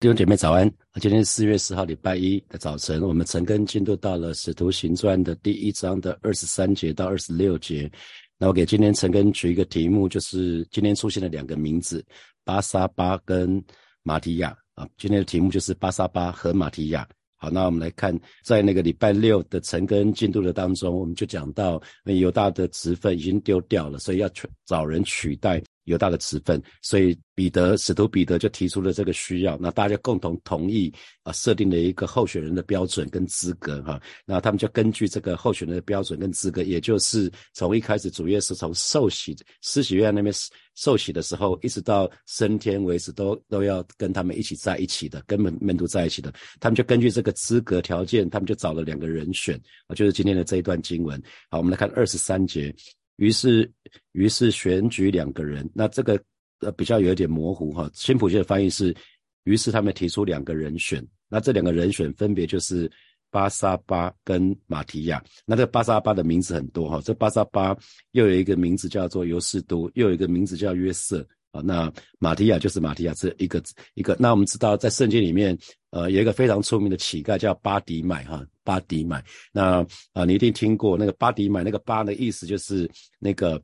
弟兄姐妹早安！今天是四月十号礼拜一的早晨，我们陈根进度到了《使徒行传》的第一章的二十三节到二十六节。那我给今天陈根取一个题目，就是今天出现了两个名字：巴沙巴跟马提亚啊。今天的题目就是巴沙巴和马提亚。好，那我们来看，在那个礼拜六的陈根进度的当中，我们就讲到犹大的职分已经丢掉了，所以要找人取代。犹大的职分，所以彼得使徒彼得就提出了这个需要，那大家共同同意啊，设定了一个候选人的标准跟资格哈，那他们就根据这个候选人的标准跟资格，也就是从一开始主耶稣从受洗施洗约翰那边受洗的时候，一直到升天为止，都都要跟他们一起在一起的，跟门门徒在一起的，他们就根据这个资格条件，他们就找了两个人选啊，就是今天的这一段经文。好，我们来看二十三节。于是，于是选举两个人，那这个呃比较有点模糊哈。新普界的翻译是，于是他们提出两个人选，那这两个人选分别就是巴沙巴跟马提亚。那这巴沙巴的名字很多哈，这巴沙巴又有一个名字叫做尤士都，又有一个名字叫约瑟。啊，那马提亚就是马提亚这一个一个。那我们知道，在圣经里面，呃，有一个非常出名的乞丐叫巴迪买哈，巴迪买。那啊，你一定听过那个巴迪买，那个巴的意思就是那个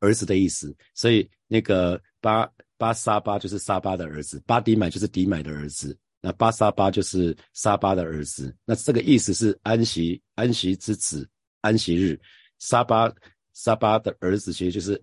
儿子的意思，所以那个巴巴沙巴就是沙巴的儿子，巴迪买就是迪买的儿子，那巴沙巴就是沙巴的儿子。那这个意思是安息安息之子，安息日，沙巴沙巴的儿子其实就是。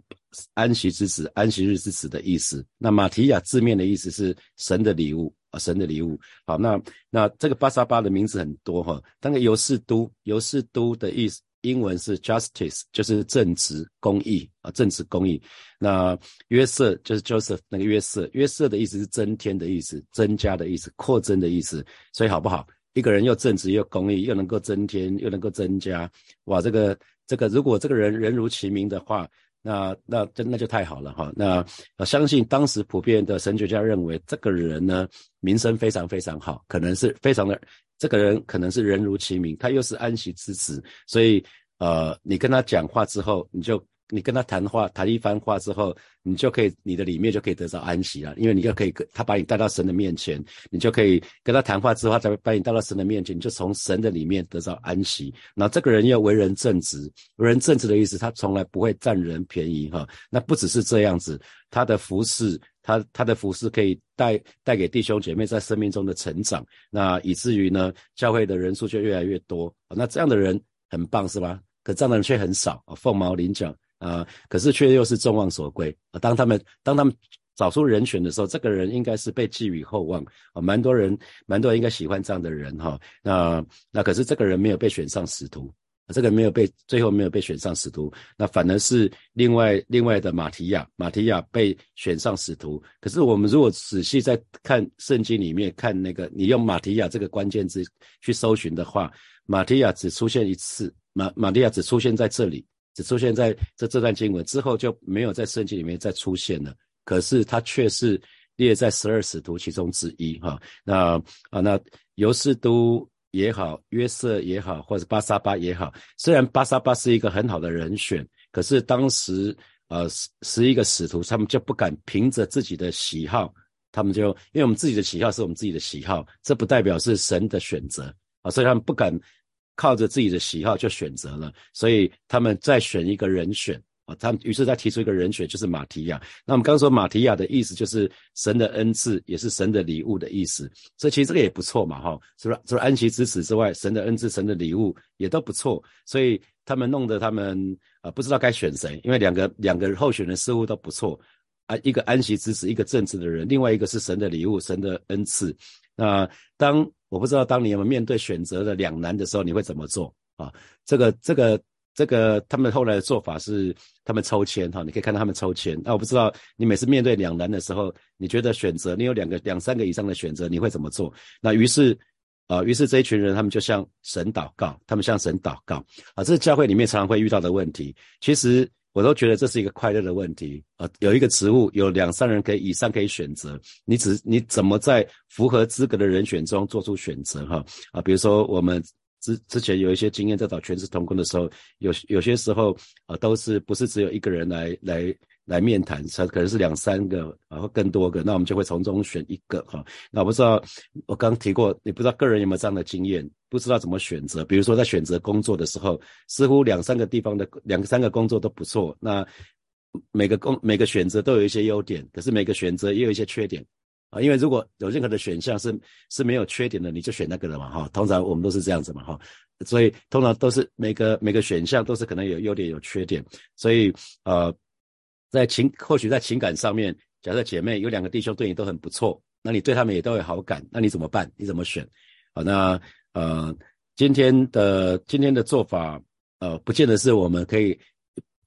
安息之子，安息日之子的意思。那马提亚字面的意思是神的礼物啊，神的礼物。好，那那这个巴沙巴的名字很多哈。那个尤士都，尤士都的意思，英文是 justice，就是正直、公义啊，正直、公义。那约瑟就是 Joseph，那个约瑟，约瑟的意思是增添的意思，增加的意思，扩增的意思。所以好不好？一个人又正直又公义，又能够增添，又能够增加，哇，这个这个，如果这个人人如其名的话。那那真那就太好了哈。那相信当时普遍的神学家认为，这个人呢名声非常非常好，可能是非常的，这个人可能是人如其名，他又是安息之子，所以呃，你跟他讲话之后，你就。你跟他谈话，谈一番话之后，你就可以，你的里面就可以得到安息了，因为你就可以跟他把你带到神的面前，你就可以跟他谈话之后，他把你带到神的面前，你就从神的里面得到安息。那这个人要为人正直，为人正直的意思，他从来不会占人便宜哈。那不只是这样子，他的服饰，他他的服饰可以带带给弟兄姐妹在生命中的成长，那以至于呢，教会的人数就越来越多。那这样的人很棒是吧？可这样的人却很少啊，凤毛麟角。啊，可是却又是众望所归啊！当他们当他们找出人选的时候，这个人应该是被寄予厚望啊，蛮多人蛮多人应该喜欢这样的人哈。那那可是这个人没有被选上使徒，这个没有被最后没有被选上使徒，那反而是另外另外的马提亚，马提亚被选上使徒。可是我们如果仔细在看圣经里面看那个，你用马提亚这个关键字去搜寻的话，马提亚只出现一次，马马提亚只出现在这里。出现在这这段经文之后就没有在圣经里面再出现了。可是他却是列在十二使徒其中之一哈。那啊那尤士都也好，约瑟也好，或者巴沙巴也好，虽然巴沙巴是一个很好的人选，可是当时呃十十一个使徒他们就不敢凭着自己的喜好，他们就因为我们自己的喜好是我们自己的喜好，这不代表是神的选择啊，所以他们不敢。靠着自己的喜好就选择了，所以他们再选一个人选啊，他们于是再提出一个人选，就是马提亚。那我们刚刚说马提亚的意思就是神的恩赐，也是神的礼物的意思，所以其实这个也不错嘛，哈，除了除了安息之子之外，神的恩赐、神的礼物也都不错，所以他们弄得他们啊不知道该选谁，因为两个两个候选人似乎都不错啊，一个安息之子，一个正直的人，另外一个是神的礼物、神的恩赐。那当我不知道，当你有没有面对选择的两难的时候，你会怎么做啊？这个、这个、这个，他们后来的做法是他们抽签哈，你可以看到他们抽签。那我不知道你每次面对两难的时候，你觉得选择你有两个、两三个以上的选择，你会怎么做？那于是啊，于是这一群人他们就向神祷告，他们向神祷告啊，这是教会里面常常会遇到的问题。其实。我都觉得这是一个快乐的问题啊！有一个职务，有两三人可以以上可以选择，你只你怎么在符合资格的人选中做出选择哈啊？比如说我们之之前有一些经验在找全职同工的时候，有有些时候啊都是不是只有一个人来来来面谈，可可能是两三个，然后更多个，那我们就会从中选一个哈。那我不知道，我刚提过，你不知道个人有没有这样的经验，不知道怎么选择。比如说在选择工作的时候，似乎两三个地方的两三个工作都不错，那每个工每个选择都有一些优点，可是每个选择也有一些缺点啊。因为如果有任何的选项是是没有缺点的，你就选那个了嘛哈。通常我们都是这样子嘛哈，所以通常都是每个每个选项都是可能有优点有缺点，所以呃。在情或许在情感上面，假设姐妹有两个弟兄对你都很不错，那你对他们也都有好感，那你怎么办？你怎么选？好，那呃，今天的今天的做法，呃，不见得是我们可以，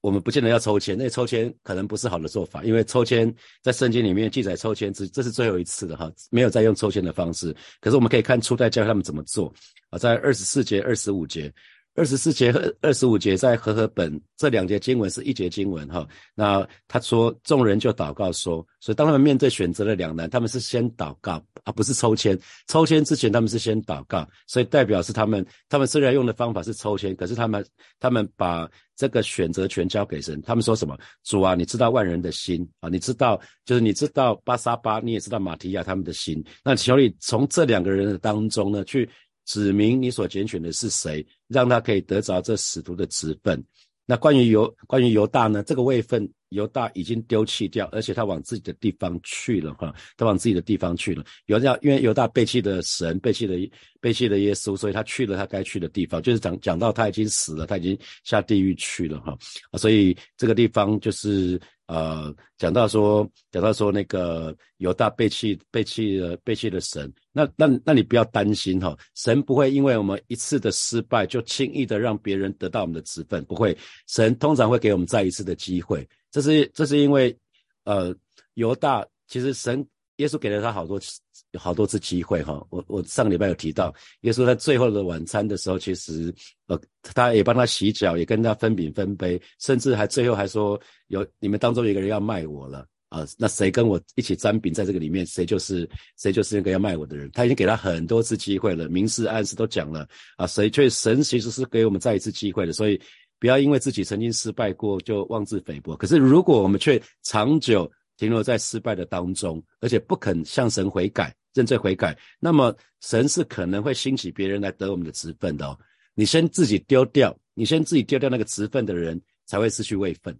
我们不见得要抽签，那抽签可能不是好的做法，因为抽签在圣经里面记载抽签，这这是最后一次的哈，没有再用抽签的方式。可是我们可以看初代教他们怎么做啊，在二十四节、二十五节。二十四节和二十五节在和合本这两节经文是一节经文哈。那他说众人就祷告说，所以当他们面对选择的两难，他们是先祷告，而不是抽签。抽签之前他们是先祷告，所以代表是他们，他们虽然用的方法是抽签，可是他们他们把这个选择权交给神。他们说什么？主啊，你知道万人的心啊，你知道就是你知道巴沙巴，你也知道马提亚他们的心。那求你从这两个人的当中呢去。指明你所拣选的是谁，让他可以得着这使徒的职分。那关于犹关于犹大呢？这个位分犹大已经丢弃掉，而且他往自己的地方去了哈，他往自己的地方去了。犹大因为犹大背弃了神，背弃了背弃了耶稣，所以他去了他该去的地方。就是讲讲到他已经死了，他已经下地狱去了哈。所以这个地方就是。呃，讲到说，讲到说那个犹大背弃背弃了背弃了神，那那那你不要担心哈，神不会因为我们一次的失败就轻易的让别人得到我们的职分，不会，神通常会给我们再一次的机会，这是这是因为，呃，犹大其实神耶稣给了他好多次。好多次机会哈，我我上个礼拜有提到，耶稣在最后的晚餐的时候，其实呃，他也帮他洗脚，也跟他分饼分杯，甚至还最后还说有你们当中有一个人要卖我了啊，那谁跟我一起沾饼在这个里面，谁就是谁就是那个要卖我的人。他已经给他很多次机会了，明示暗示都讲了啊，谁却神其实是给我们再一次机会的，所以不要因为自己曾经失败过就妄自菲薄。可是如果我们却长久停留在失败的当中，而且不肯向神悔改。认罪悔改，那么神是可能会兴起别人来得我们的职分的哦。你先自己丢掉，你先自己丢掉那个职分的人，才会失去位分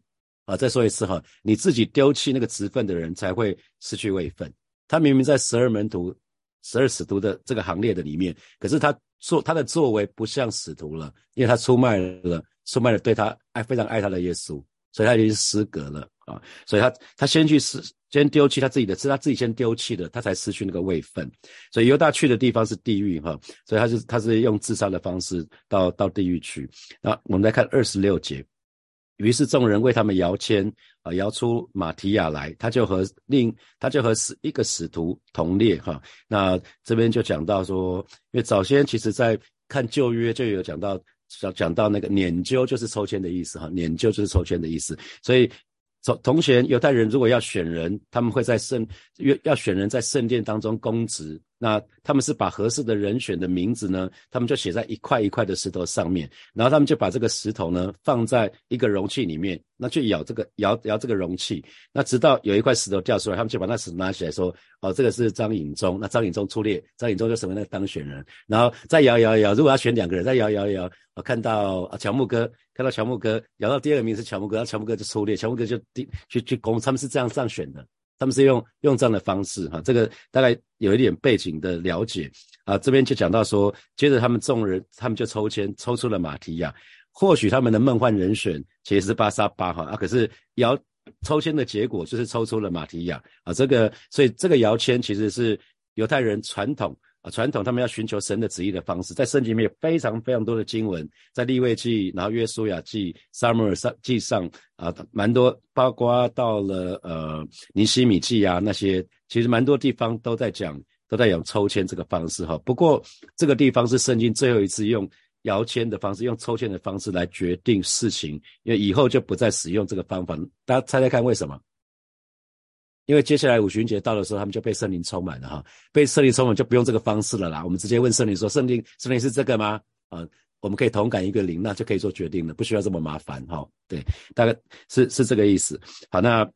啊！再说一次哈，你自己丢弃那个职分的人，才会失去位分。他明明在十二门徒、十二使徒的这个行列的里面，可是他做他的作为不像使徒了，因为他出卖了，出卖了对他爱非常爱他的耶稣，所以他已经失格了啊！所以他他先去失。先丢弃他自己的，是他自己先丢弃的，他才失去那个位分。所以犹大去的地方是地狱，哈，所以他是他是用自杀的方式到到地狱去。那我们来看二十六节，于是众人为他们摇签啊，摇出马提亚来，他就和另他就和使一个使徒同列，哈。那这边就讲到说，因为早先其实在看旧约就有讲到讲讲到那个撵究就是抽签的意思，哈，撵究就是抽签的意思，所以。同同学，犹太人如果要选人，他们会在圣要要选人在圣殿当中公职。那他们是把合适的人选的名字呢，他们就写在一块一块的石头上面，然后他们就把这个石头呢放在一个容器里面，那去咬这个摇摇这个容器，那直到有一块石头掉出来，他们就把那石头拿起来说：“哦，这个是张颖忠。”那张颖忠出列，张颖忠就成为那个当选人，然后再摇摇摇，如果要选两个人，再摇摇摇，我看到乔木哥，看到乔木哥摇到第二名是乔木哥，那乔木哥就出列，乔木哥就第去去攻，他们是这样这样选的。他们是用用这样的方式哈，这个大概有一点背景的了解啊。这边就讲到说，接着他们众人，他们就抽签抽出了马提亚。或许他们的梦幻人选其实是巴沙巴哈啊，可是摇抽签的结果就是抽出了马提亚啊。这个所以这个摇签其实是犹太人传统。啊，传统他们要寻求神的旨意的方式，在圣经里面有非常非常多的经文，在立位记，然后约书亚记、撒母耳上记上啊，蛮多，包括到了呃尼西米记啊那些，其实蛮多地方都在讲，都在用抽签这个方式哈。不过这个地方是圣经最后一次用摇签的方式，用抽签的方式来决定事情，因为以后就不再使用这个方法。大家猜猜看为什么？因为接下来五旬节到的时候，他们就被圣灵充满了哈，被圣灵充满就不用这个方式了啦。我们直接问圣灵说：“圣灵，圣灵是这个吗？”啊我们可以同感一个灵，那就可以做决定了，不需要这么麻烦哈。对，大概是是这个意思。好，那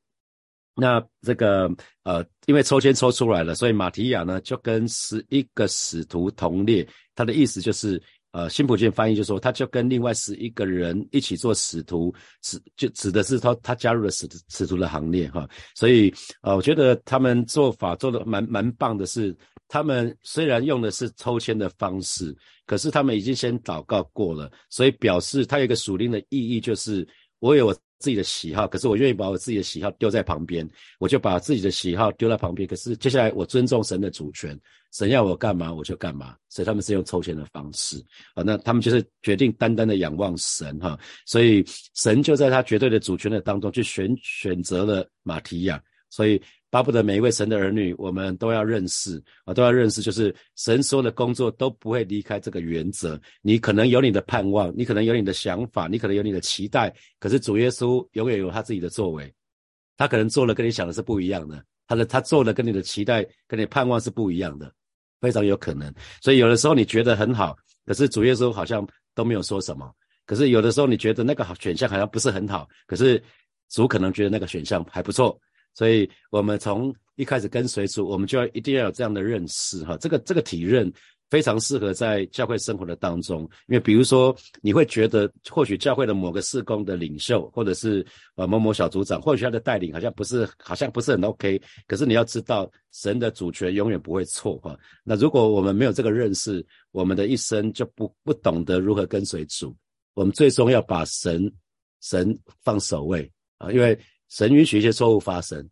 那这个呃，因为抽签抽出来了，所以马提亚呢就跟十一个使徒同列。他的意思就是。呃，新普逊翻译就说，他就跟另外十一个人一起做使徒，使就指的是他他加入了使使徒的行列哈。所以呃，我觉得他们做法做的蛮蛮棒的，是他们虽然用的是抽签的方式，可是他们已经先祷告过了，所以表示他有一个属灵的意义，就是我有。自己的喜好，可是我愿意把我自己的喜好丢在旁边，我就把自己的喜好丢在旁边。可是接下来我尊重神的主权，神要我干嘛我就干嘛。所以他们是用抽签的方式啊，那他们就是决定单单的仰望神哈。所以神就在他绝对的主权的当中去选选择了马提亚，所以。巴不得每一位神的儿女，我们都要认识啊，都要认识，就是神所有的工作都不会离开这个原则。你可能有你的盼望，你可能有你的想法，你可能有你的期待，可是主耶稣永远有他自己的作为。他可能做了跟你想的是不一样的，他的他做的跟你的期待、跟你盼望是不一样的，非常有可能。所以有的时候你觉得很好，可是主耶稣好像都没有说什么。可是有的时候你觉得那个选项好像不是很好，可是主可能觉得那个选项还不错。所以，我们从一开始跟随主，我们就要一定要有这样的认识哈。这个这个体认非常适合在教会生活的当中，因为比如说，你会觉得或许教会的某个事工的领袖，或者是呃某某小组长，或许他的带领好像不是好像不是很 OK，可是你要知道，神的主权永远不会错哈。那如果我们没有这个认识，我们的一生就不不懂得如何跟随主。我们最终要把神神放首位啊，因为。神允许一些错误发生，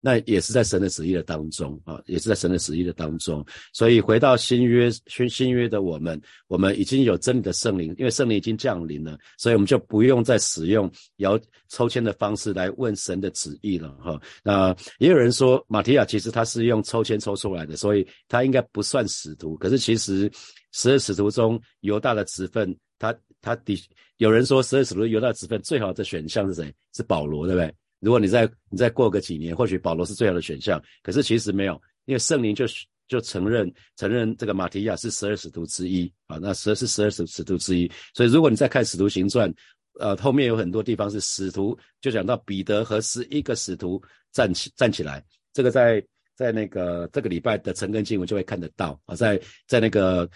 那也是在神的旨意的当中啊，也是在神的旨意的当中。所以回到新约新新约的我们，我们已经有真理的圣灵，因为圣灵已经降临了，所以我们就不用再使用摇抽签的方式来问神的旨意了哈。那也有人说，马提亚其实他是用抽签抽出来的，所以他应该不算使徒。可是其实十二使徒中犹大的职分，他他的有人说十二使徒犹大职分最好的选项是谁？是保罗，对不对？如果你再你再过个几年，或许保罗是最好的选项。可是其实没有，因为圣灵就就承认承认这个马提亚是十二使徒之一啊，那十二是十二使使徒之一。所以如果你再看使徒行传，呃，后面有很多地方是使徒，就讲到彼得和十一个使徒站起站起来。这个在在那个这个礼拜的晨更经文就会看得到啊，在在那个。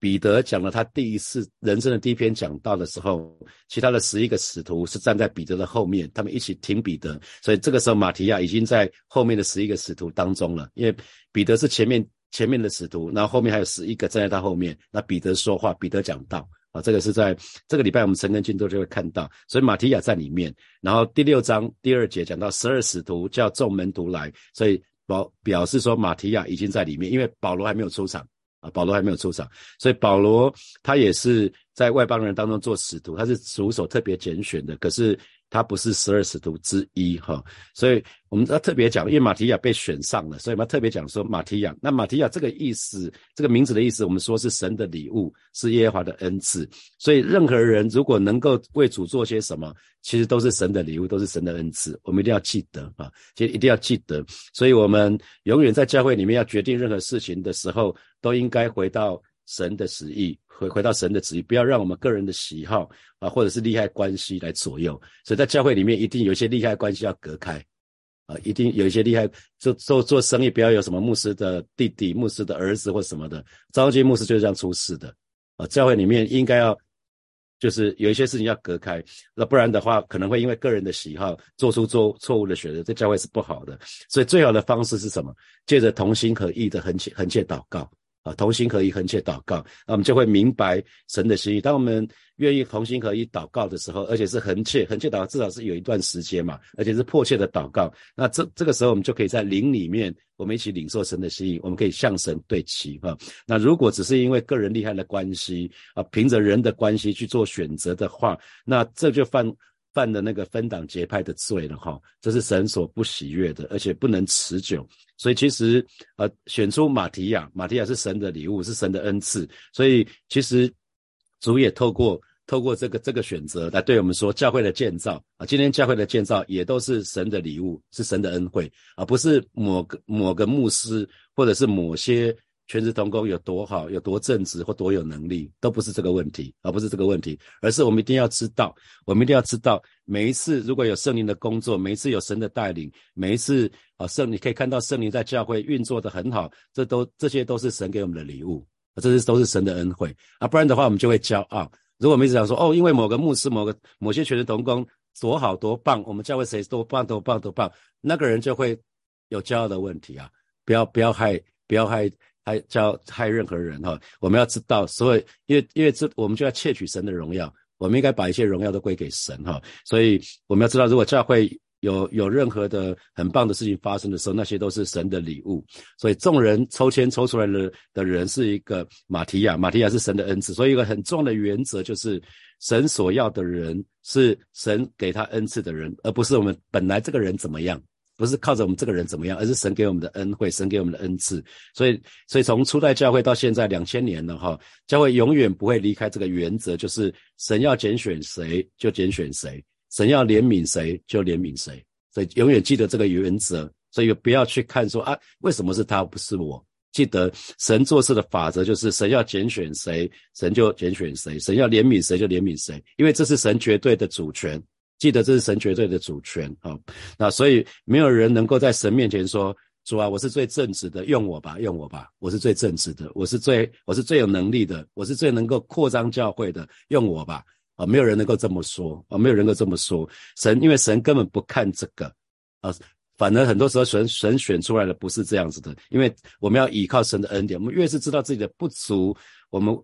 彼得讲了他第一次人生的第一篇讲道的时候，其他的十一个使徒是站在彼得的后面，他们一起听彼得。所以这个时候，马提亚已经在后面的十一个使徒当中了。因为彼得是前面前面的使徒，然后后面还有十一个站在他后面。那彼得说话，彼得讲道啊，这个是在这个礼拜我们成根进度就会看到。所以马提亚在里面。然后第六章第二节讲到十二使徒叫众门徒来，所以表表示说马提亚已经在里面，因为保罗还没有出场。啊，保罗还没有出场，所以保罗他也是在外邦人当中做使徒，他是主手特别拣选的，可是。他不是十二使徒之一哈，所以我们要特别讲，因为马提亚被选上了，所以我们要特别讲说马提亚。那马提亚这个意思，这个名字的意思，我们说是神的礼物，是耶和华的恩赐。所以任何人如果能够为主做些什么，其实都是神的礼物，都是神的恩赐。我们一定要记得啊，就一定要记得。所以我们永远在教会里面要决定任何事情的时候，都应该回到神的旨意。回回到神的旨意，不要让我们个人的喜好啊，或者是利害关系来左右。所以在教会里面，一定有一些利害关系要隔开啊，一定有一些利害做做做生意，不要有什么牧师的弟弟、牧师的儿子或什么的。召集牧师就是这样出事的啊。教会里面应该要就是有一些事情要隔开，那不然的话，可能会因为个人的喜好做出错错误的选择，这教会是不好的。所以最好的方式是什么？借着同心合意的横切横切祷告。啊，同心合一，横切祷告，那我们就会明白神的心意。当我们愿意同心合一祷告的时候，而且是横切，横切祷告至少是有一段时间嘛，而且是迫切的祷告。那这这个时候，我们就可以在灵里面，我们一起领受神的心意，我们可以向神对齐哈。那如果只是因为个人利害的关系啊，凭着人的关系去做选择的话，那这就犯。犯的那个分党结派的罪了哈，这是神所不喜悦的，而且不能持久。所以其实呃，选出马提亚，马提亚是神的礼物，是神的恩赐。所以其实主也透过透过这个这个选择来对我们说，教会的建造啊，今天教会的建造也都是神的礼物，是神的恩惠，而不是某个某个牧师或者是某些全职同工有多好、有多正直或多有能力，都不是这个问题，而不是这个问题，而是我们一定要知道，我们一定要知道，每一次如果有圣灵的工作，每一次有神的带领，每一次啊圣，你可以看到圣灵在教会运作的很好，这都这些都是神给我们的礼物，这些都是神的恩惠啊，不然的话我们就会骄傲。如果我们一直讲说哦，因为某个牧师、某个某些全职同工多好多棒，我们教会谁多棒多棒多棒，那个人就会有骄傲的问题啊，不要不要害不要害。害叫害任何人哈，我们要知道，所以因为因为这我们就要窃取神的荣耀，我们应该把一些荣耀都归给神哈，所以我们要知道，如果教会有有任何的很棒的事情发生的时候，那些都是神的礼物。所以众人抽签抽出来的的人是一个马提亚，马提亚是神的恩赐。所以一个很重要的原则就是，神所要的人是神给他恩赐的人，而不是我们本来这个人怎么样。不是靠着我们这个人怎么样，而是神给我们的恩惠，神给我们的恩赐。所以，所以从初代教会到现在两千年了哈，教会永远不会离开这个原则，就是神要拣选谁就拣选谁，神要怜悯谁就怜悯谁。所以永远记得这个原则，所以不要去看说啊，为什么是他不是我？记得神做事的法则就是神要拣选谁，神就拣选谁；神要怜悯谁就怜悯谁，因为这是神绝对的主权。记得这是神绝对的主权啊，那所以没有人能够在神面前说主啊，我是最正直的，用我吧，用我吧，我是最正直的，我是最我是最有能力的，我是最能够扩张教会的，用我吧啊，没有人能够这么说啊，没有人能够这么说。神因为神根本不看这个啊，反而很多时候神神选出来的不是这样子的，因为我们要依靠神的恩典，我们越是知道自己的不足，我们。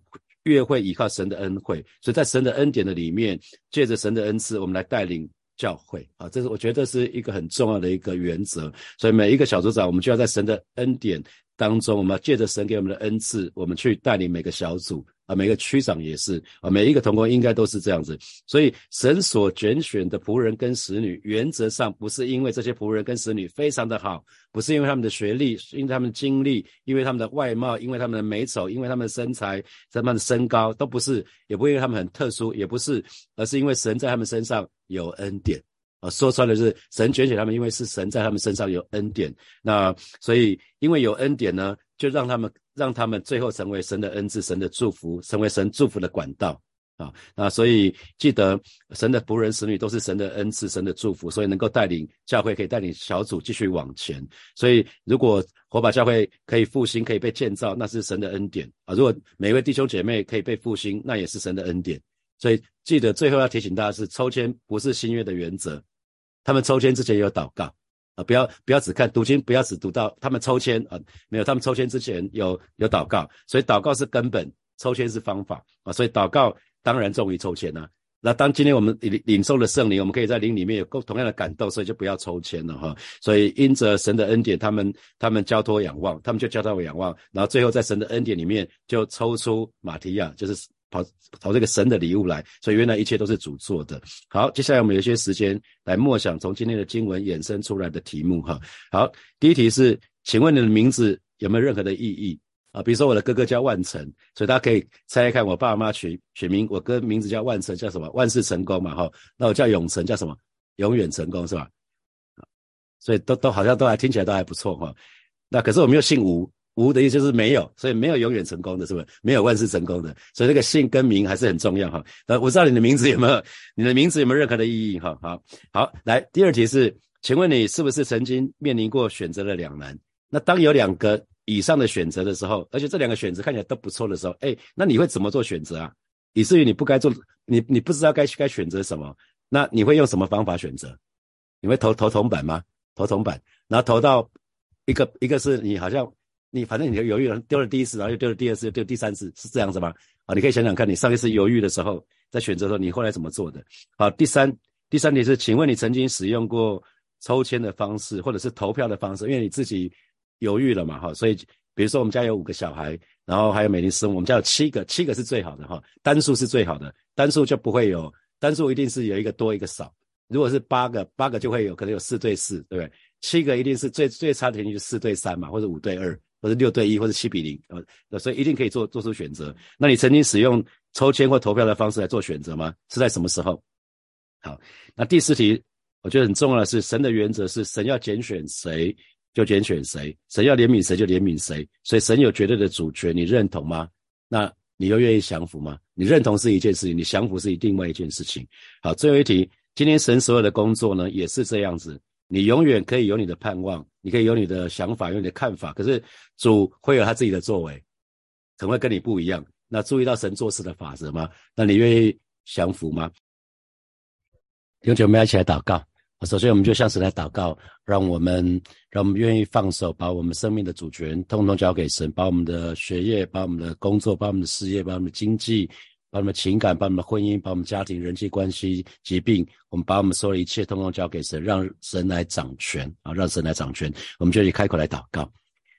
越会依靠神的恩惠，所以在神的恩典的里面，借着神的恩赐，我们来带领教会啊，这是我觉得是一个很重要的一个原则。所以每一个小组长，我们就要在神的恩典当中，我们要借着神给我们的恩赐，我们去带领每个小组。啊，每个区长也是啊，每一个同工应该都是这样子。所以神所拣选的仆人跟使女，原则上不是因为这些仆人跟使女非常的好，不是因为他们的学历，因为他们的经历，因为他们的外貌，因为他们的美丑，因为他们的身材，他们的身高都不是，也不会因为他们很特殊，也不是，而是因为神在他们身上有恩典啊。说穿了是神拣选他们，因为是神在他们身上有恩典。那所以因为有恩典呢，就让他们。让他们最后成为神的恩赐、神的祝福，成为神祝福的管道啊！那所以记得，神的仆人、使女都是神的恩赐、神的祝福，所以能够带领教会，可以带领小组继续往前。所以，如果火把教会可以复兴、可以被建造，那是神的恩典啊！如果每位弟兄姐妹可以被复兴，那也是神的恩典。所以，记得最后要提醒大家是：抽签不是新约的原则，他们抽签之前有祷告。啊，不要不要只看读经，不要只读到他们抽签啊，没有，他们抽签之前有有祷告，所以祷告是根本，抽签是方法啊，所以祷告当然重于抽签呢。那当今天我们领领受了圣灵，我们可以在灵里面有够同样的感动，所以就不要抽签了哈。所以因着神的恩典，他们他们交托仰望，他们就交托仰望，然后最后在神的恩典里面就抽出马提亚，就是。跑跑这个神的礼物来，所以原来一切都是主做的。好，接下来我们有一些时间来默想从今天的经文衍生出来的题目哈。好，第一题是，请问你的名字有没有任何的意义啊？比如说我的哥哥叫万成，所以大家可以猜猜看，我爸妈取取名，我哥名字叫万成，叫什么？万事成功嘛哈。那我叫永成，叫什么？永远成功是吧？所以都都好像都还听起来都还不错哈。那可是我们又姓吴。无的意思就是没有，所以没有永远成功的，是不是？没有万事成功的，所以这个姓跟名还是很重要哈。那我知道你的名字有没有？你的名字有没有任何的意义？哈，好，好，来，第二题是，请问你是不是曾经面临过选择的两难？那当有两个以上的选择的时候，而且这两个选择看起来都不错的时候，哎，那你会怎么做选择啊？以至于你不该做，你你不知道该该选择什么，那你会用什么方法选择？你会投投铜板吗？投铜板，然后投到一个一个是你好像。你反正你就犹豫了，丢了第一次，然后又丢了第二次，又丢第三次，是这样子吗？啊，你可以想想看，你上一次犹豫的时候，在选择的时候，你后来怎么做的？好，第三第三题是，请问你曾经使用过抽签的方式，或者是投票的方式？因为你自己犹豫了嘛，哈，所以比如说我们家有五个小孩，然后还有美丽斯，我们家有七个，七个是最好的哈，单数是最好的，单数就不会有，单数一定是有一个多一个少。如果是八个，八个就会有可能有四对四，对不对？七个一定是最最差的条件就四对三嘛，或者五对二。或者六对一，或者七比零，呃，所以一定可以做做出选择。那你曾经使用抽签或投票的方式来做选择吗？是在什么时候？好，那第四题我觉得很重要的是，神的原则是神要拣选谁就拣选谁，神要怜悯谁就怜悯谁，所以神有绝对的主权，你认同吗？那你又愿意降服吗？你认同是一件事情，你降服是另外一件事情。好，最后一题，今天神所有的工作呢，也是这样子，你永远可以有你的盼望，你可以有你的想法，有你的看法，可是主会有他自己的作为，可能会跟你不一样。那注意到神做事的法则吗？那你愿意降服吗？永久，我们要一起来祷告。首先，我们就向神来祷告，让我们让我们愿意放手，把我们生命的主权通通交给神，把我们的学业、把我们的工作、把我们的事业、把我们的经济、把我们情感、把我们的婚姻、把我们家庭人际关系、疾病，我们把我们所有一切通通交给神，让神来掌权啊！让神来掌权，我们就以开口来祷告。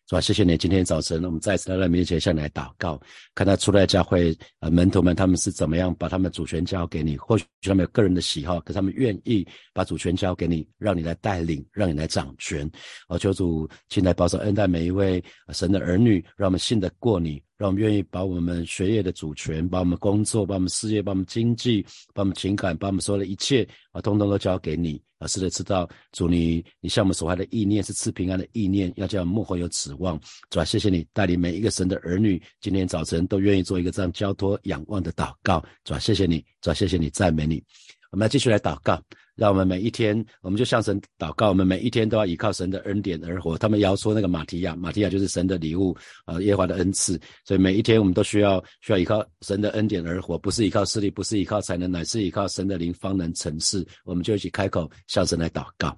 是吧？谢谢你，今天早晨我们再次来到面前向你来祷告，看他出来教会呃门徒们他们是怎么样把他们主权交给你。或许他们有个人的喜好，可他们愿意把主权交给你，让你来带领，让你来掌权。哦，求主亲来保守恩待每一位神的儿女，让我们信得过你。让我们愿意把我们学业的主权，把我们工作，把我们事业，把我们经济，把我们情感，把我们所有的一切啊，通通都交给你啊！是的，知道主你，你向我们所怀的意念是赐平安的意念，要叫幕后有指望。主啊，谢谢你带领每一个神的儿女，今天早晨都愿意做一个这样交托仰望的祷告。主啊，谢谢你，主啊，谢谢你赞美你。我们来继续来祷告。让我们每一天，我们就向神祷告。我们每一天都要依靠神的恩典而活。他们摇说那个马提亚，马提亚就是神的礼物，呃，耶华的恩赐。所以每一天我们都需要需要依靠神的恩典而活，不是依靠势力，不是依靠才能，乃是依靠神的灵方能成事。我们就一起开口向神来祷告。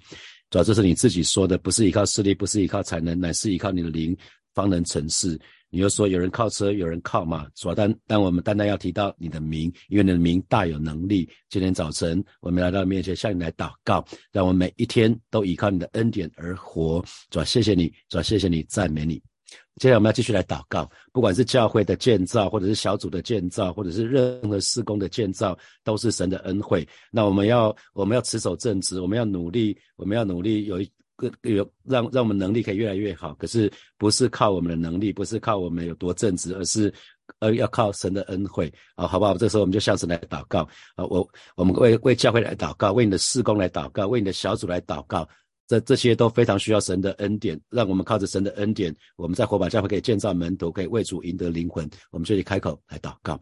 主要这是你自己说的，不是依靠势力，不是依靠才能，乃是依靠你的灵方能成事。你又说有人靠车，有人靠马，主要但但我们单单要提到你的名，因为你的名大有能力。今天早晨我们来到面前向你来祷告，让我们每一天都依靠你的恩典而活。主要谢谢你，主要谢谢你，赞美你。接下来我们要继续来祷告，不管是教会的建造，或者是小组的建造，或者是任何施工的建造，都是神的恩惠。那我们要我们要持守正直，我们要努力，我们要努力有。有让让我们能力可以越来越好，可是不是靠我们的能力，不是靠我们有多正直，而是呃要靠神的恩惠啊，好不好？这时候我们就向神来祷告啊，我我们为为教会来祷告，为你的事工来祷告，为你的小组来祷告，这这些都非常需要神的恩典，让我们靠着神的恩典，我们在火把教会可以建造门徒，可以为主赢得灵魂，我们就去开口来祷告。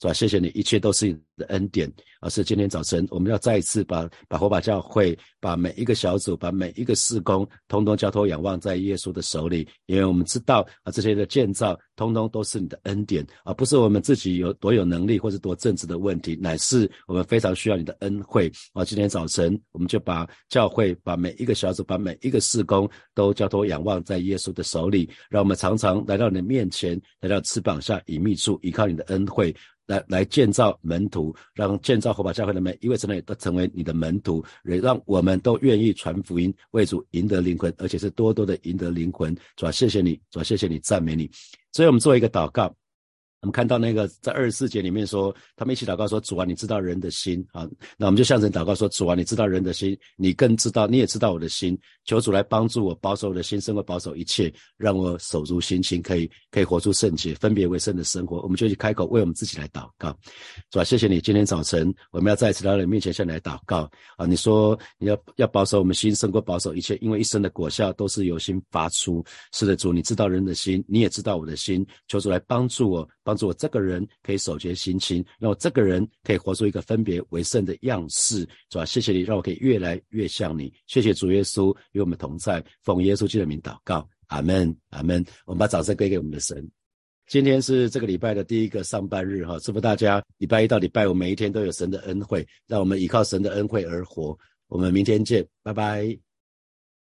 是吧？谢谢你，一切都是你的恩典。而是今天早晨，我们要再一次把把火把教会，把每一个小组，把每一个事工，通通交托仰望在耶稣的手里。因为我们知道啊，这些的建造，通通都是你的恩典，而不是我们自己有多有能力或是多正直的问题，乃是我们非常需要你的恩惠。啊，今天早晨，我们就把教会，把每一个小组，把每一个事工，都交托仰望在耶稣的手里，让我们常常来到你的面前，来到翅膀下隐秘处，依靠你的恩惠。来来建造门徒，让建造火把教会的每一位成员都成为你的门徒，也让我们都愿意传福音，为主赢得灵魂，而且是多多的赢得灵魂。主要，谢谢你，主要，谢谢你，赞美你。所以我们做一个祷告。我们看到那个在二十四节里面说，他们一起祷告说：“主啊，你知道人的心啊。”那我们就向神祷告说：“主啊，你知道人的心，你更知道，你也知道我的心。求主来帮助我，保守我的心，胜过保守一切，让我守住心情，可以可以活出圣洁、分别为圣的生活。”我们就去开口为我们自己来祷告。主啊，谢谢你，今天早晨我们要再次来到你面前向你来祷告啊！你说你要要保守我们心，胜过保守一切，因为一生的果效都是由心发出。是的，主，你知道人的心，你也知道我的心。求主来帮助我。帮助我这个人可以守节心情，让我这个人可以活出一个分别为圣的样式，主啊，谢谢你，让我可以越来越像你。谢谢主耶稣与我们同在，奉耶稣基督的名祷告，阿门，阿门。我们把掌声归给我们的神。今天是这个礼拜的第一个上班日，哈，祝福大家礼拜一到礼拜五每一天都有神的恩惠，让我们依靠神的恩惠而活。我们明天见，拜拜。